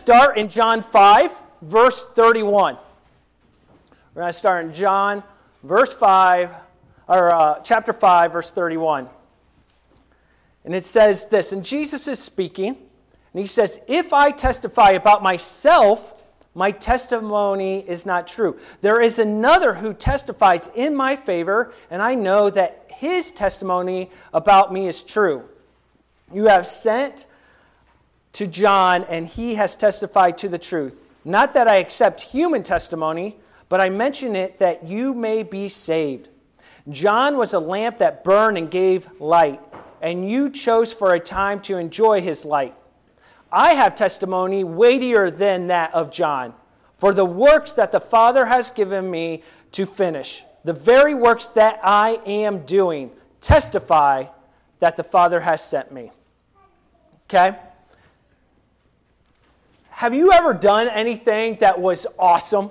start in John 5, verse 31. We're going to start in John, verse 5, or uh, chapter 5, verse 31. And it says this, and Jesus is speaking, and he says, If I testify about myself, my testimony is not true. There is another who testifies in my favor, and I know that his testimony about me is true. You have sent to John, and he has testified to the truth. Not that I accept human testimony, but I mention it that you may be saved. John was a lamp that burned and gave light, and you chose for a time to enjoy his light. I have testimony weightier than that of John, for the works that the Father has given me to finish, the very works that I am doing, testify that the Father has sent me. Okay? Have you ever done anything that was awesome?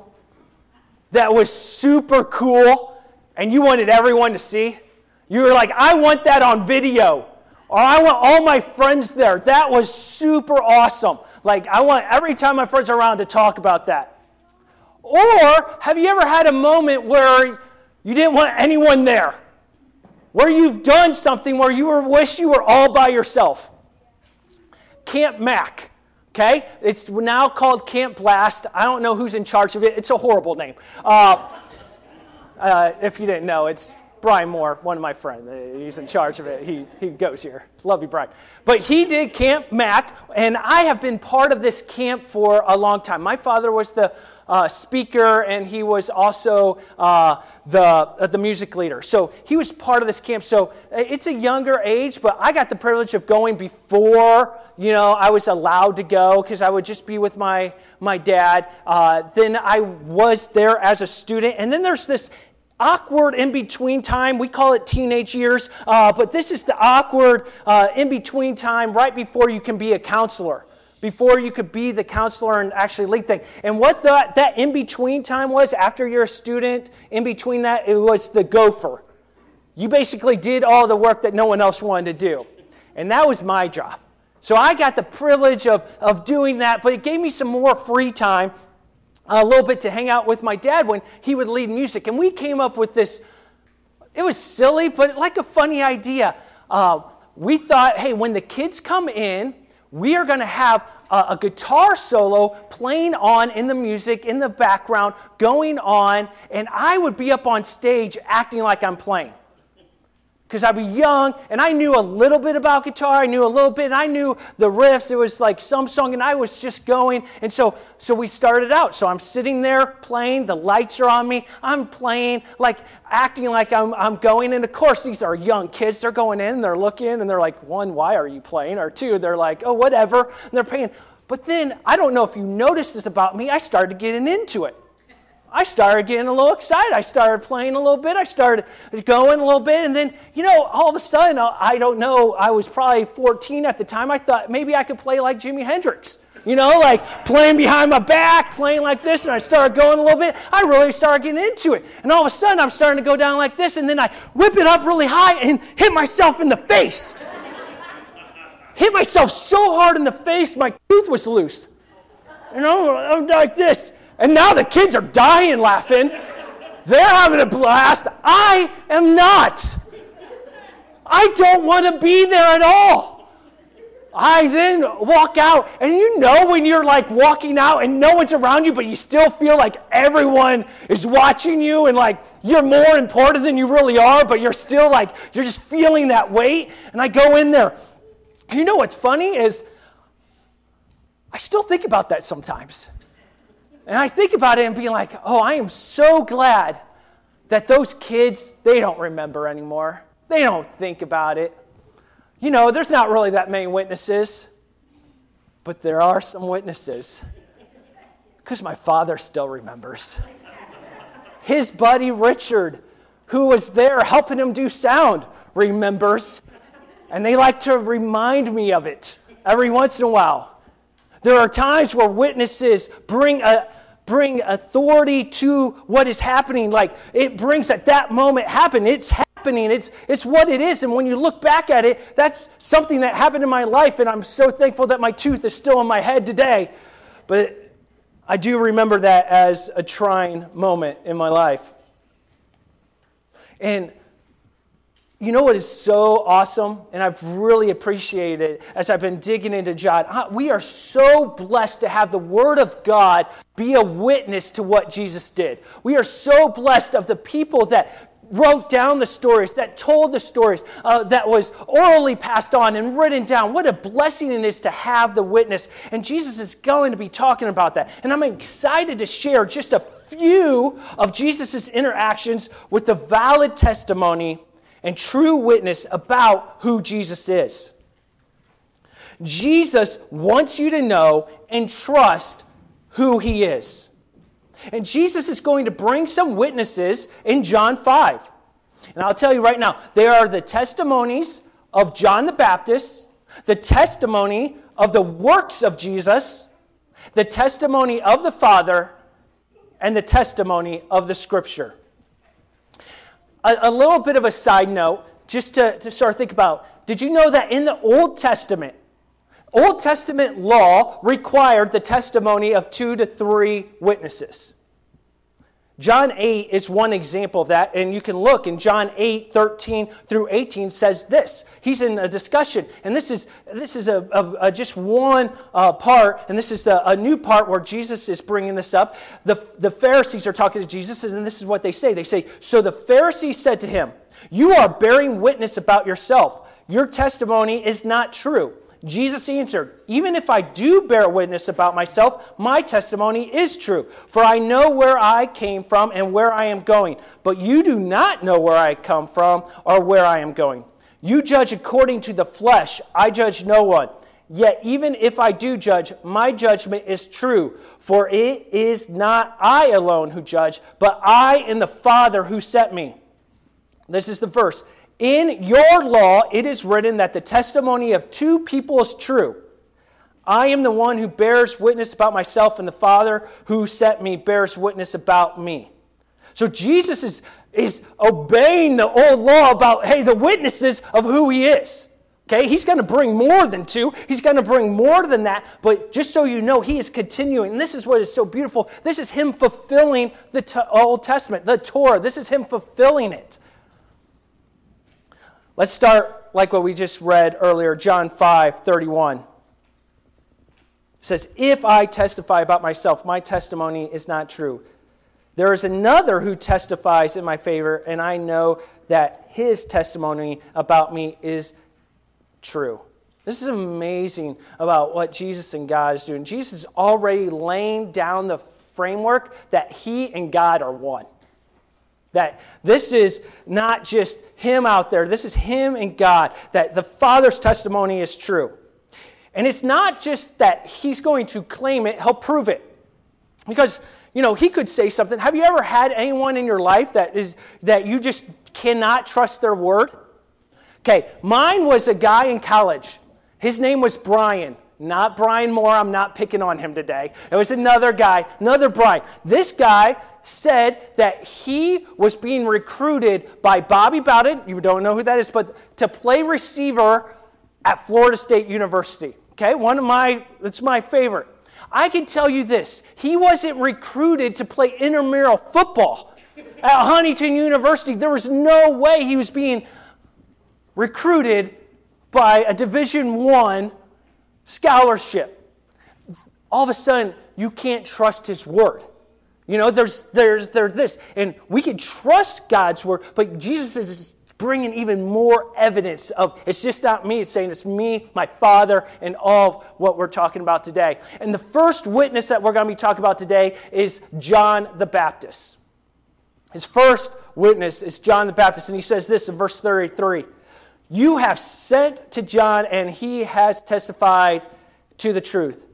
That was super cool and you wanted everyone to see? You were like, I want that on video. Or I want all my friends there. That was super awesome. Like, I want every time my friends are around to talk about that. Or have you ever had a moment where you didn't want anyone there? Where you've done something where you were, wish you were all by yourself? Camp Mac. Okay? It's now called Camp Blast. I don't know who's in charge of it. It's a horrible name. Uh, uh, if you didn't know, it's Brian Moore, one of my friends. He's in charge of it. He, he goes here. Love you, Brian. But he did Camp Mac, and I have been part of this camp for a long time. My father was the uh, speaker, and he was also uh, the, uh, the music leader. So he was part of this camp. So uh, it's a younger age, but I got the privilege of going before you know I was allowed to go because I would just be with my my dad. Uh, then I was there as a student, and then there's this awkward in between time. We call it teenage years, uh, but this is the awkward uh, in between time right before you can be a counselor before you could be the counselor and actually lead things. And what the, that in between time was after you're a student, in between that, it was the gopher. You basically did all the work that no one else wanted to do. And that was my job. So I got the privilege of, of doing that, but it gave me some more free time, a little bit to hang out with my dad when he would lead music. And we came up with this, it was silly, but like a funny idea. Uh, we thought, hey, when the kids come in, we are going to have a, a, guitar solo playing on in the music in the background going on and i would be up on stage acting like i'm playing because I'd be young and I knew a little bit about guitar. I knew a little bit. And I knew the riffs. It was like some song, and I was just going. And so, so we started out. So I'm sitting there playing. The lights are on me. I'm playing, like acting like I'm, I'm going. And of course, these are young kids. They're going in, they're looking, and they're like, one, why are you playing? Or two, they're like, oh, whatever. And they're paying. But then, I don't know if you noticed this about me, I started getting into it. I started getting a little excited. I started playing a little bit. I started going a little bit. And then, you know, all of a sudden, I don't know, I was probably 14 at the time. I thought maybe I could play like Jimi Hendrix. You know, like playing behind my back, playing like this, and I started going a little bit. I really started getting into it. And all of a sudden, I'm starting to go down like this, and then I whip it up really high and hit myself in the face. hit myself so hard in the face, my tooth was loose. And I'm like this. And now the kids are dying laughing. They're having a blast. I am not. I don't want to be there at all. I then walk out, and you know when you're like walking out and no one's around you, but you still feel like everyone is watching you and like you're more important than you really are, but you're still like, you're just feeling that weight. And I go in there. You know what's funny is I still think about that sometimes. And I think about it and being like, oh, I am so glad that those kids, they don't remember anymore. They don't think about it. You know, there's not really that many witnesses, but there are some witnesses. Because my father still remembers. His buddy Richard, who was there helping him do sound, remembers. And they like to remind me of it every once in a while. There are times where witnesses bring a, bring authority to what is happening. Like it brings at that moment happen. It's happening. It's, it's what it is. And when you look back at it, that's something that happened in my life. And I'm so thankful that my tooth is still in my head today. But I do remember that as a trying moment in my life. And you know what is so awesome? And I've really appreciated it as I've been digging into John. We are so blessed to have the Word of God be a witness to what Jesus did. We are so blessed of the people that wrote down the stories, that told the stories, uh, that was orally passed on and written down. What a blessing it is to have the witness. And Jesus is going to be talking about that. And I'm excited to share just a few of Jesus' interactions with the valid testimony and true witness about who Jesus is. Jesus wants you to know and trust who he is. And Jesus is going to bring some witnesses in John 5. And I'll tell you right now, they are the testimonies of John the Baptist, the testimony of the works of Jesus, the testimony of the Father, and the testimony of the Scripture a, a little bit of a side note, just to, to start think about. Did you know that in the Old Testament, Old Testament law required the testimony of two to three witnesses? John 8 is one example of that, and you can look in John 8, 13 through 18 says this. He's in a discussion, and this is, this is a, a, a just one uh, part, and this is the, a new part where Jesus is bringing this up. The, the Pharisees are talking to Jesus, and this is what they say. They say, So the Pharisees said to him, You are bearing witness about yourself. Your testimony is not true. Jesus answered, Even if I do bear witness about myself, my testimony is true. For I know where I came from and where I am going. But you do not know where I come from or where I am going. You judge according to the flesh. I judge no one. Yet even if I do judge, my judgment is true. For it is not I alone who judge, but I and the Father who sent me. This is the verse. In your law, it is written that the testimony of two people is true. I am the one who bears witness about myself, and the Father who sent me bears witness about me. So Jesus is, is obeying the old law about, hey, the witnesses of who he is. Okay, he's going to bring more than two. He's going to bring more than that. But just so you know, he is continuing. And this is what is so beautiful. This is him fulfilling the Old Testament, the Torah. This is him fulfilling it. Let's start like what we just read earlier, John 5 31. It says, If I testify about myself, my testimony is not true. There is another who testifies in my favor, and I know that his testimony about me is true. This is amazing about what Jesus and God is doing. Jesus is already laying down the framework that he and God are one. That this is not just him out there, this is him and God. That the Father's testimony is true. And it's not just that he's going to claim it, he'll prove it. Because, you know, he could say something. Have you ever had anyone in your life that is that you just cannot trust their word? Okay, mine was a guy in college. His name was Brian. Not Brian Moore. I'm not picking on him today. It was another guy, another Brian. This guy said that he was being recruited by Bobby Bowden, you don't know who that is, but to play receiver at Florida State University. Okay, one of my, it's my favorite. I can tell you this he wasn't recruited to play intramural football at Huntington University. There was no way he was being recruited by a Division One scholarship. All of a sudden, you can't trust his word. You know, there's, there's, there's this. And we can trust God's word, but Jesus is bringing even more evidence of it's just not me. It's saying it's me, my Father, and all what we're talking about today. And the first witness that we're going to be talking about today is John the Baptist. His first witness is John the Baptist, and he says this in verse 33 You have sent to John, and he has testified to the truth.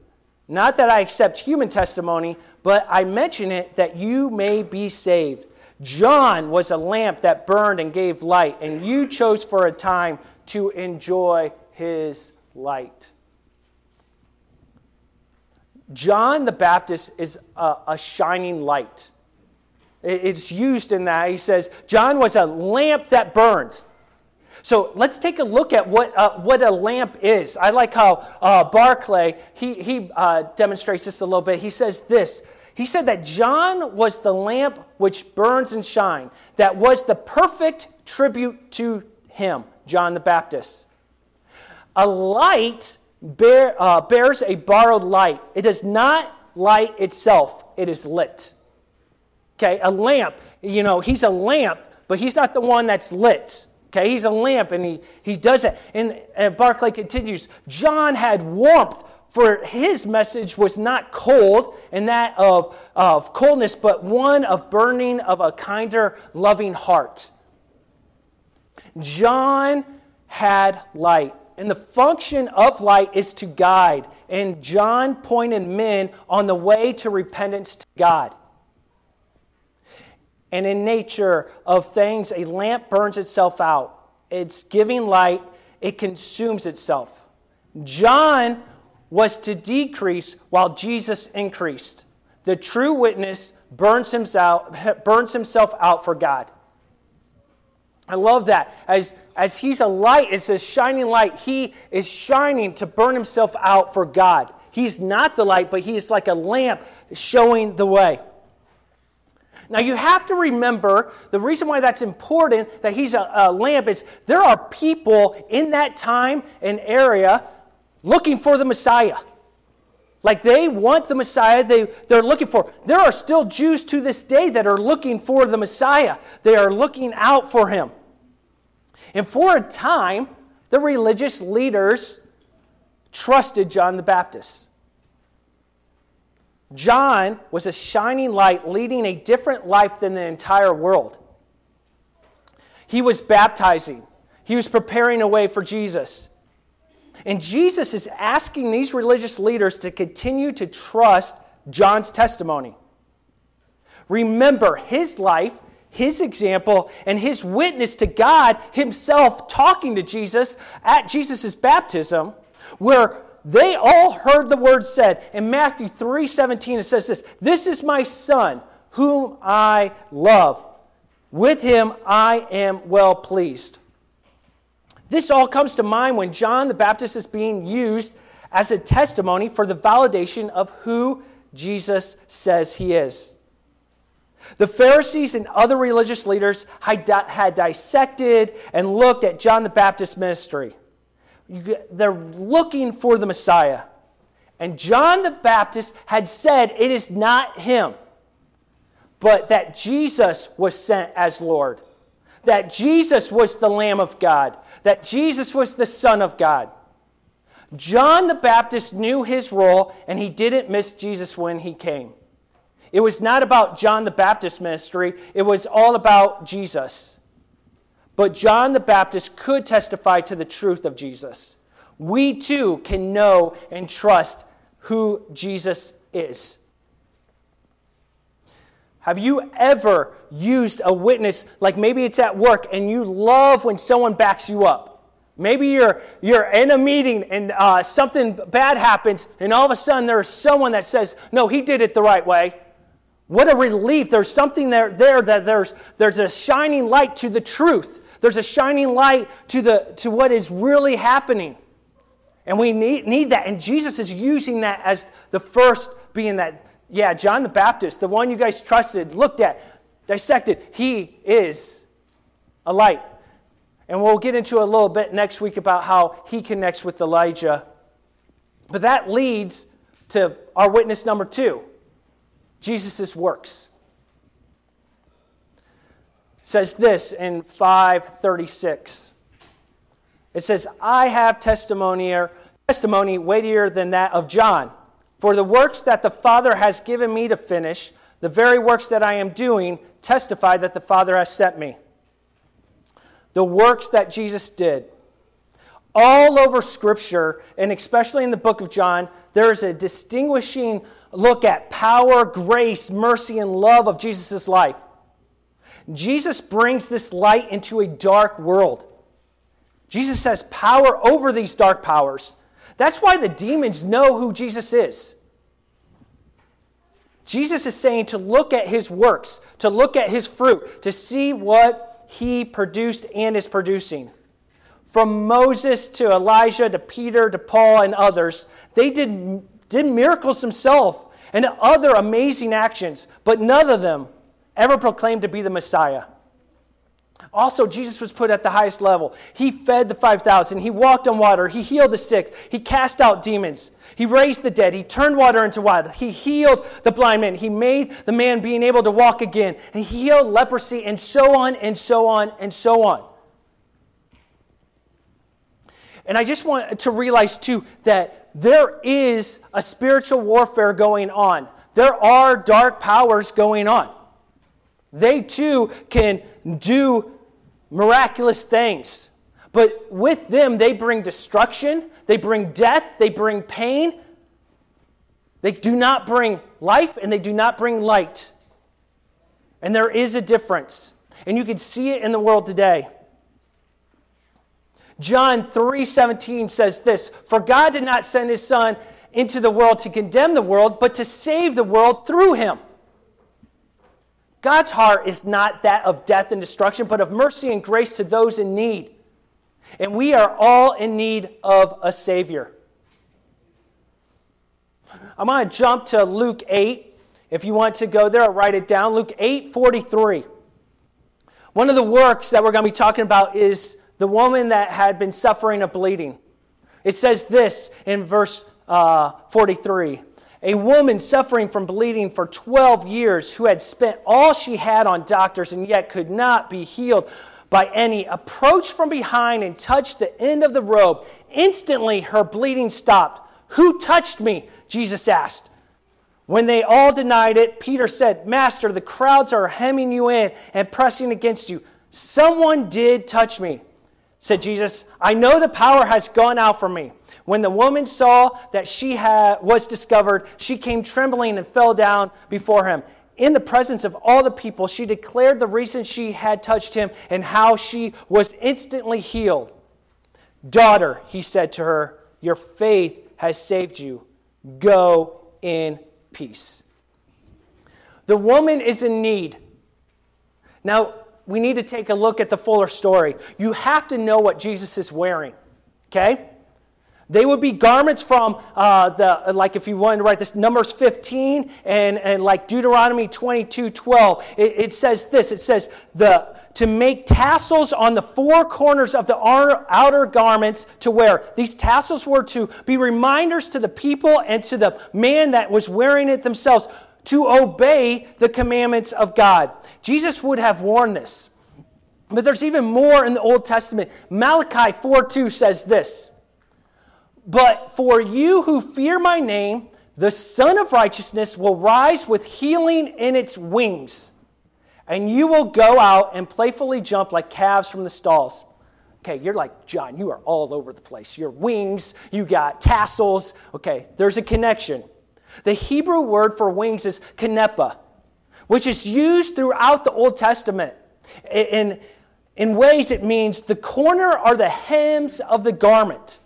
Not that I accept human testimony, but I mention it that you may be saved. John was a lamp that burned and gave light, and you chose for a time to enjoy his light. John the Baptist is a, a shining light. It's used in that. He says, John was a lamp that burned. So let's take a look at what, uh, what a lamp is. I like how uh, Barclay, he, he uh, demonstrates this a little bit. He says this. He said that John was the lamp which burns and shine, that was the perfect tribute to him, John the Baptist. A light bear, uh, bears a borrowed light. It does not light itself, it is lit. Okay, a lamp, you know, he's a lamp, but he's not the one that's lit. Okay, he's a lamp and he, he does that. And, and Barclay continues John had warmth, for his message was not cold and that of, of coldness, but one of burning of a kinder, loving heart. John had light. And the function of light is to guide. And John pointed men on the way to repentance to God. And in nature of things, a lamp burns itself out. It's giving light, it consumes itself. John was to decrease while Jesus increased. The true witness burns himself, burns himself out for God. I love that. As, as he's a light, it's a shining light. He is shining to burn himself out for God. He's not the light, but he is like a lamp showing the way. Now, you have to remember the reason why that's important that he's a, a, lamp is there are people in that time and area looking for the Messiah. Like they want the Messiah, they, they're looking for. There are still Jews to this day that are looking for the Messiah, they are looking out for him. And for a time, the religious leaders trusted John the Baptist. John was a shining light leading a different life than the entire world. He was baptizing, he was preparing a way for Jesus. And Jesus is asking these religious leaders to continue to trust John's testimony. Remember, his life, his example, and his witness to God himself talking to Jesus at Jesus' baptism, where they all heard the word said. In Matthew 3 17, it says this This is my son, whom I love. With him I am well pleased. This all comes to mind when John the Baptist is being used as a testimony for the validation of who Jesus says he is. The Pharisees and other religious leaders had dissected and looked at John the Baptist's ministry. They're looking for the Messiah. And John the Baptist had said it is not him, but that Jesus was sent as Lord, that Jesus was the Lamb of God, that Jesus was the Son of God. John the Baptist knew his role and he didn't miss Jesus when he came. It was not about John the Baptist ministry, it was all about Jesus. But John the Baptist could testify to the truth of Jesus. We too can know and trust who Jesus is. Have you ever used a witness, like maybe it's at work, and you love when someone backs you up? Maybe you're, you're in a meeting and uh, something bad happens, and all of a sudden there's someone that says, No, he did it the right way. What a relief. There's something there, there that there's, there's a shining light to the truth. There's a shining light to, the, to what is really happening. And we need, need that. And Jesus is using that as the first being that yeah, John the Baptist, the one you guys trusted, looked at, dissected, he is a light. And we'll get into a little bit next week about how he connects with Elijah. But that leads to our witness number two Jesus' works. Says this in 536. It says, I have testimony, testimony weightier than that of John for the works that the Father has given me to finish, the very works that I am doing, testify that the Father has sent me. The works that Jesus did. All over Scripture, and especially in the book of John, there is a distinguishing look at power, grace, mercy, and love of Jesus' life. Jesus brings this light into a dark world. Jesus has power over these dark powers. That's why the demons know who Jesus is. Jesus is saying to look at his works, to look at his fruit, to see what he produced and is producing. from Moses to Elijah to Peter to Paul and others, they did, did miracles themselves and other amazing actions, but none of them ever proclaimed to be the Messiah. Also, Jesus was put at the highest level. He fed the 5,000. He walked on water. He healed the sick. He cast out demons. He raised the dead. He turned water into wine. He healed the blind man. He made the man being able to walk again. And he healed leprosy, and so on, and so on, and so on. And I just want to realize, too, that there is a spiritual warfare going on. There are dark powers going on. They, too, can do miraculous things. But with them, they bring destruction, they bring death, they bring pain. They do not bring life and they do not bring light. And there is a difference. And you can see it in the world today. John 3:17 says this, "For God did not send his son into the world to condemn the world, but to save the world through him." God's heart is not that of death and destruction, but of mercy and grace to those in need. And we are all in need of a Savior. I'm going to jump to Luke 8. If you want to go there, I'll write it down. Luke 8 43. One of the works that we're going to be talking about is the woman that had been suffering a bleeding. It says this in verse uh, 43 A woman suffering from bleeding for 12 years, who had spent all she had on doctors and yet could not be healed by any, approached from behind and touched the end of the robe. Instantly, her bleeding stopped. Who touched me? Jesus asked. When they all denied it, Peter said, Master, the crowds are hemming you in and pressing against you. Someone did touch me said Jesus, I know the power has gone out from me. When the woman saw that she had, was discovered, she came trembling and fell down before him. In the presence of all the people, she declared the reason she had touched him and how she was instantly healed. Daughter, he said to her, your faith has saved you. Go in peace. The woman is in need. Now, we need to take a look at the fuller story. You have to know what Jesus is wearing, okay? They would be garments from uh, the, like if you wanted to write this, Numbers 15 and, and like Deuteronomy 22 12. It, it says this it says, the, to make tassels on the four corners of the outer garments to wear. These tassels were to be reminders to the people and to the man that was wearing it themselves to obey the commandments of God. Jesus would have warned this. But there's even more in the Old Testament. Malachi 4 2 says this But for you who fear my name, the Sun of Righteousness will rise with healing in its wings, and you will go out and playfully jump like calves from the stalls. Okay, you're like, John, you are all over the place. Your wings, you got tassels. Okay, there's a connection. The Hebrew word for wings is kenepa, which is used throughout the Old Testament. In, in ways, it means the corner are the hems of the garment.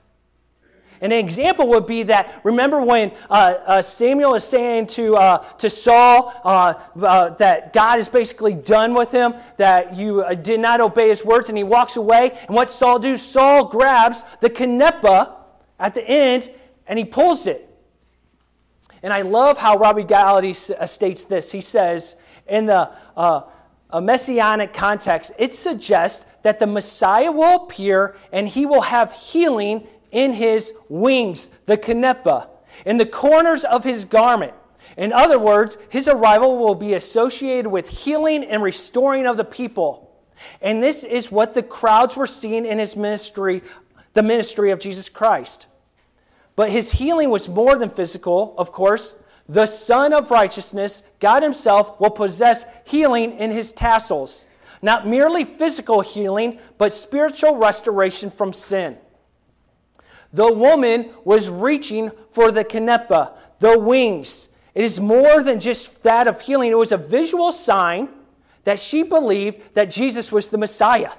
An example would be that remember when uh, uh, Samuel is saying to, uh, to Saul uh, uh, that God is basically done with him, that you uh, did not obey his words, and he walks away. And what Saul do? Saul grabs the kenepa at the end and he pulls it. And I love how Robby Gallaty uh, states this. He says, in the uh, a messianic context, it suggests that the Messiah will appear and he will have healing in his wings, the kenepa, in the corners of his garment. In other words, his arrival will be associated with healing and restoring of the people. And this is what the crowds were seeing in his ministry, the ministry of Jesus Christ. But his healing was more than physical, of course. The Son of Righteousness, God Himself, will possess healing in His tassels. Not merely physical healing, but spiritual restoration from sin. The woman was reaching for the kenepa, the wings. It is more than just that of healing, it was a visual sign that she believed that Jesus was the Messiah.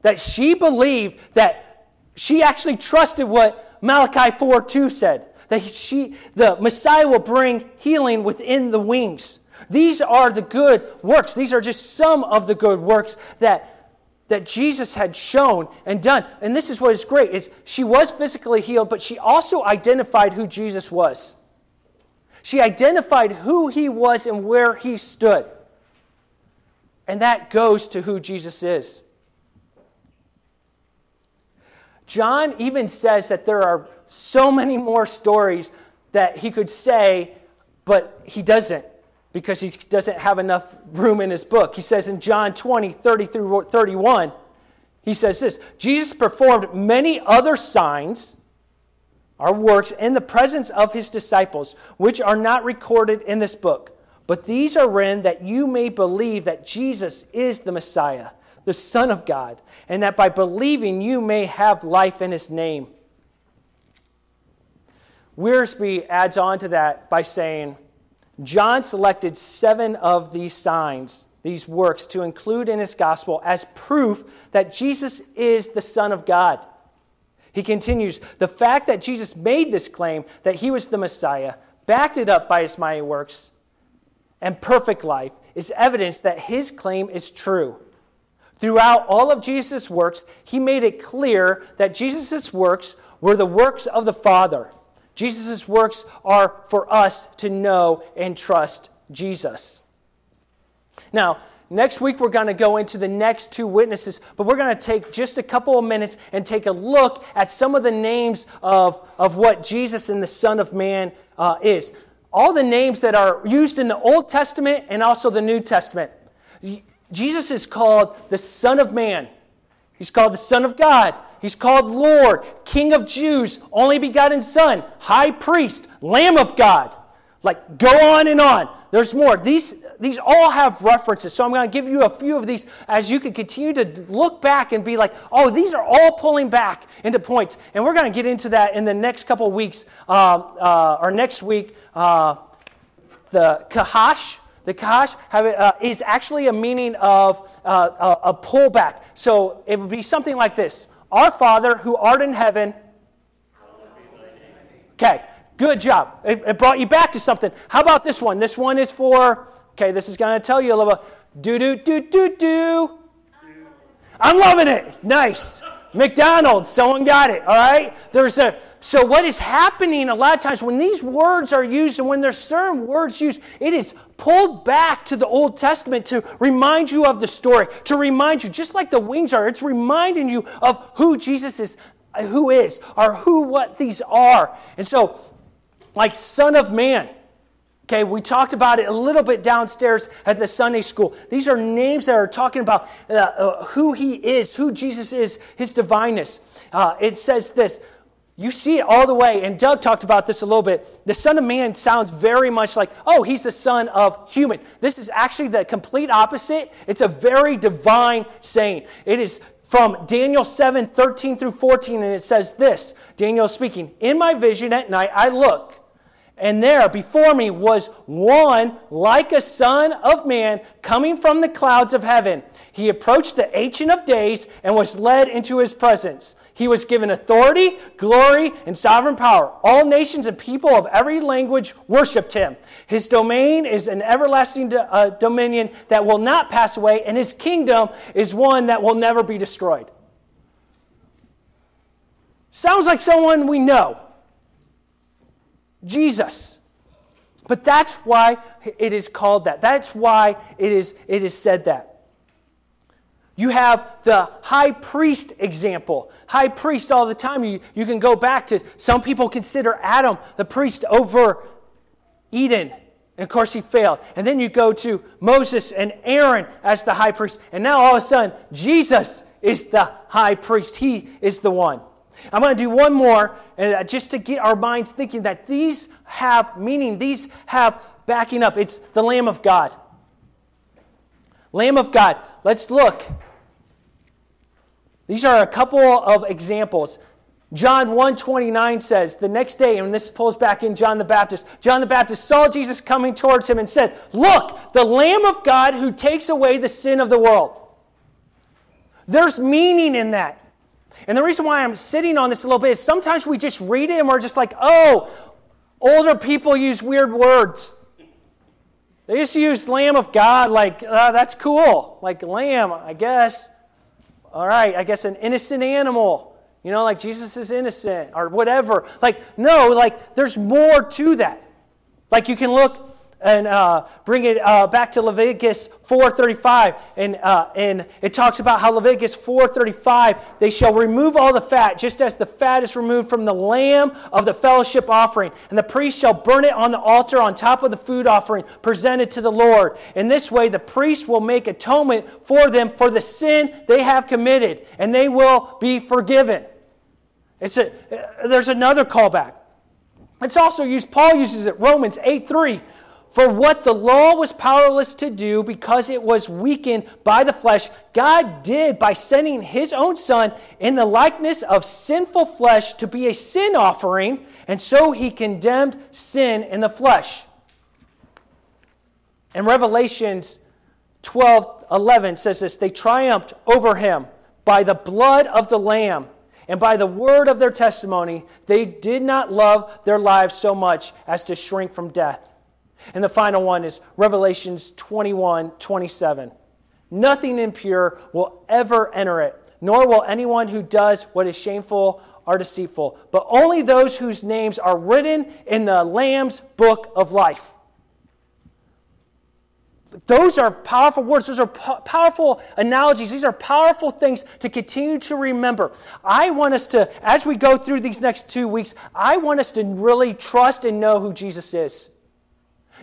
That she believed that she actually trusted what Malachi 4 2 said that she, the Messiah will bring healing within the wings. These are the good works. These are just some of the good works that that Jesus had shown and done. And this is what is great is she was physically healed, but she also identified who Jesus was. She identified who he was and where he stood. And that goes to who Jesus is. John even says that there are so many more stories that he could say, but he doesn't because he doesn't have enough room in his book. He says in John 20, 30 through 31, he says this Jesus performed many other signs, our works, in the presence of his disciples, which are not recorded in this book. But these are written that you may believe that Jesus is the Messiah, the Son of God, and that by believing you may have life in his name. Wiersbe adds on to that by saying, John selected seven of these signs, these works, to include in his gospel as proof that Jesus is the Son of God. He continues The fact that Jesus made this claim that he was the Messiah, backed it up by his mighty works and perfect life, is evidence that his claim is true. Throughout all of Jesus' works, he made it clear that Jesus' works were the works of the Father. Jesus' works are for us to know and trust Jesus. Now, next week we're going to go into the next two witnesses, but we're going to take just a couple of minutes and take a look at some of the names of, of what Jesus and the Son of Man uh, is. All the names that are used in the Old Testament and also the New Testament. Jesus is called the Son of Man. He's called the Son of God. He's called Lord, King of Jews, only begotten Son, High Priest, Lamb of God. Like, go on and on. There's more. These, these all have references. So I'm going to give you a few of these as you can continue to look back and be like, oh, these are all pulling back into points. And we're going to get into that in the next couple weeks, uh, uh, or next week. Uh, the Kahash, the kash uh, is actually a meaning of uh, a, a pullback. So it would be something like this Our Father who art in heaven. Okay, good job. It, it, brought you back to something. How about this one? This one is for, okay, this is going to tell you a little do, do, do, do, do. I'm loving it. Nice. McDonald's, someone got it, all right? There's a so what is happening a lot of times when these words are used and when there's certain words used, it is pulled back to the Old Testament to remind you of the story, to remind you, just like the wings are, it's reminding you of who Jesus is, who is, or who what these are. And so, like Son of Man, Okay, we talked about it a little bit downstairs at the Sunday school. These are names that are talking about uh, uh, who he is, who Jesus is, his divineness. Uh, it says this you see it all the way, and Doug talked about this a little bit. The Son of Man sounds very much like, oh, he's the Son of human. This is actually the complete opposite. It's a very divine saying. It is from Daniel 7 13 through 14, and it says this Daniel speaking, In my vision at night I look, and there before me was one like a Son of Man coming from the clouds of heaven. He approached the Ancient of Days and was led into his presence. He was given authority, glory, and sovereign power. All nations and people of every language worshiped him. His domain is an everlasting do, uh, dominion that will not pass away, and his kingdom is one that will never be destroyed. Sounds like someone we know Jesus. But that's why it is called that. That's why it is, it is said that. You have the high priest example. High priest all the time. You, you can go back to some people consider Adam the priest over Eden. And of course, he failed. And then you go to Moses and Aaron as the high priest. And now all of a sudden, Jesus is the high priest. He is the one. I'm going to do one more and uh, just to get our minds thinking that these have meaning, these have backing up. It's the Lamb of God. Lamb of God. Let's look these are a couple of examples. John 1:29 says, the next day, and this pulls back in John the Baptist, John the Baptist saw Jesus coming towards him and said, Look, the Lamb of God who takes away the sin of the world. There's meaning in that. And the reason why I'm sitting on this a little bit is sometimes we just read it and we're just like, oh, older people use weird words. They just use Lamb of God like, uh, that's cool. Like, Lamb, I guess. All right, I guess an innocent animal. You know, like Jesus is innocent or whatever. Like, no, like there's more to that. Like you can look and uh, bring it uh, back to Leviticus 4:35, and uh, and it talks about how Leviticus 4:35 they shall remove all the fat, just as the fat is removed from the lamb of the fellowship offering, and the priest shall burn it on the altar on top of the food offering presented to the Lord. In this way, the priest will make atonement for them for the sin they have committed, and they will be forgiven. It's a, there's another callback. It's also used, Paul uses it, Romans 8 3. For what the law was powerless to do because it was weakened by the flesh, God did by sending his own Son in the likeness of sinful flesh to be a sin offering, and so he condemned sin in the flesh. And Revelations 12 11 says this They triumphed over him by the blood of the Lamb and by the word of their testimony. They did not love their lives so much as to shrink from death. And the final one is Revelations 21 27. Nothing impure will ever enter it, nor will anyone who does what is shameful or deceitful, but only those whose names are written in the Lamb's book of life. Those are powerful words. Those are po- powerful analogies. These are powerful things to continue to remember. I want us to, as we go through these next two weeks, I want us to really trust and know who Jesus is.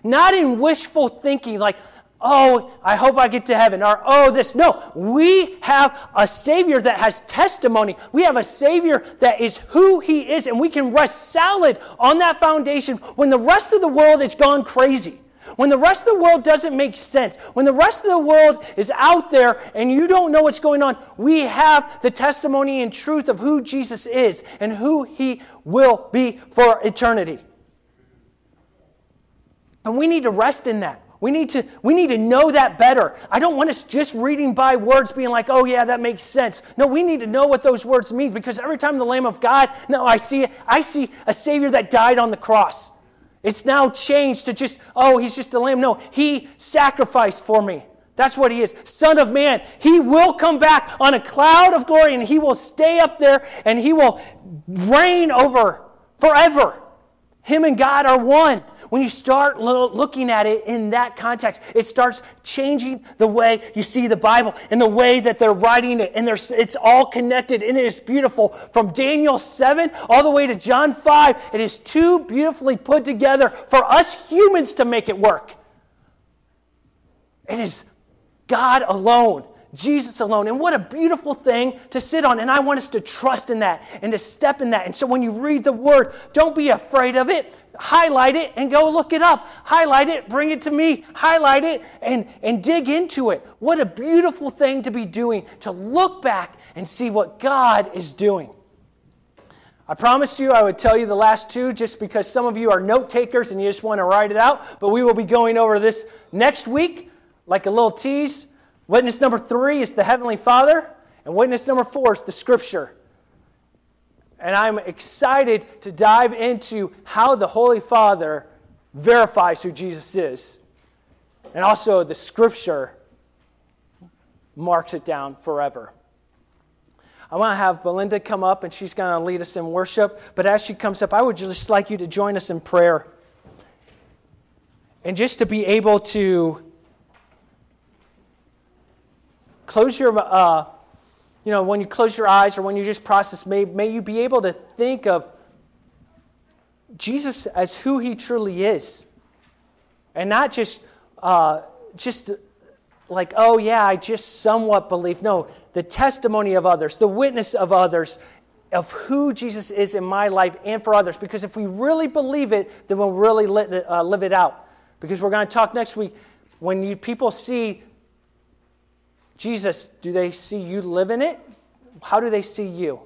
Not in wishful thinking, like, oh, I hope I get to heaven, or oh, this. No, we have a Savior that has testimony. We have a Savior that is who He is, and we can rest solid on that foundation when the rest of the world is gone crazy. When the rest of the world doesn't make sense, when the rest of the world is out there and you don't know what's going on, we have the testimony and truth of who Jesus is and who he will be for eternity. And we need to rest in that. We need to we need to know that better. I don't want us just reading by words being like, "Oh yeah, that makes sense." No, we need to know what those words mean because every time the lamb of God, no, I see I see a savior that died on the cross. It's now changed to just, "Oh, he's just a lamb." No, he sacrificed for me. That's what he is. Son of man. He will come back on a cloud of glory and he will stay up there and he will reign over forever. Him and God are one. When you start lo- looking at it in that context, it starts changing the way you see the Bible and the way that they're writing it. And it's all connected and it is beautiful. From Daniel 7 all the way to John 5, it is too beautifully put together for us humans to make it work. It is God alone Jesus alone. And what a beautiful thing to sit on. And I want us to trust in that and to step in that. And so when you read the word, don't be afraid of it. Highlight it and go look it up. Highlight it, bring it to me. Highlight it and, and dig into it. What a beautiful thing to be doing, to look back and see what God is doing. I promised you I would tell you the last two just because some of you are note takers and you just want to write it out. But we will be going over this next week, like a little tease. Witness number three is the Heavenly Father, and witness number four is the Scripture. And I'm excited to dive into how the Holy Father verifies who Jesus is. And also, the Scripture marks it down forever. I want to have Belinda come up and she's going to lead us in worship. But as she comes up, I would just like you to join us in prayer. And just to be able to Close your, uh, you know, when you close your eyes or when you just process, may, may you be able to think of Jesus as who he truly is. And not just, uh, just like, oh, yeah, I just somewhat believe. No, the testimony of others, the witness of others, of who Jesus is in my life and for others. Because if we really believe it, then we'll really uh, live it out. Because we're going to talk next week when you, people see Jesus, do they see you live in it? How do they see you?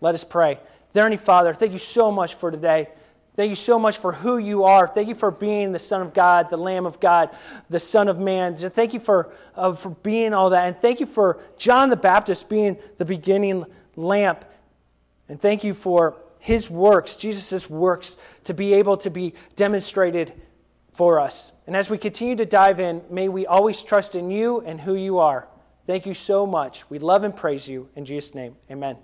Let us pray. Dear Father, thank you so much for today. Thank you so much for who you are. Thank you for being the Son of God, the Lamb of God, the Son of Man. Thank you for, uh, for being all that. And thank you for John the Baptist being the beginning lamp. And thank you for his works, Jesus' works, to be able to be demonstrated for us. And as we continue to dive in, may we always trust in you and who you are. Thank you so much. We love and praise you. In Jesus' name, amen.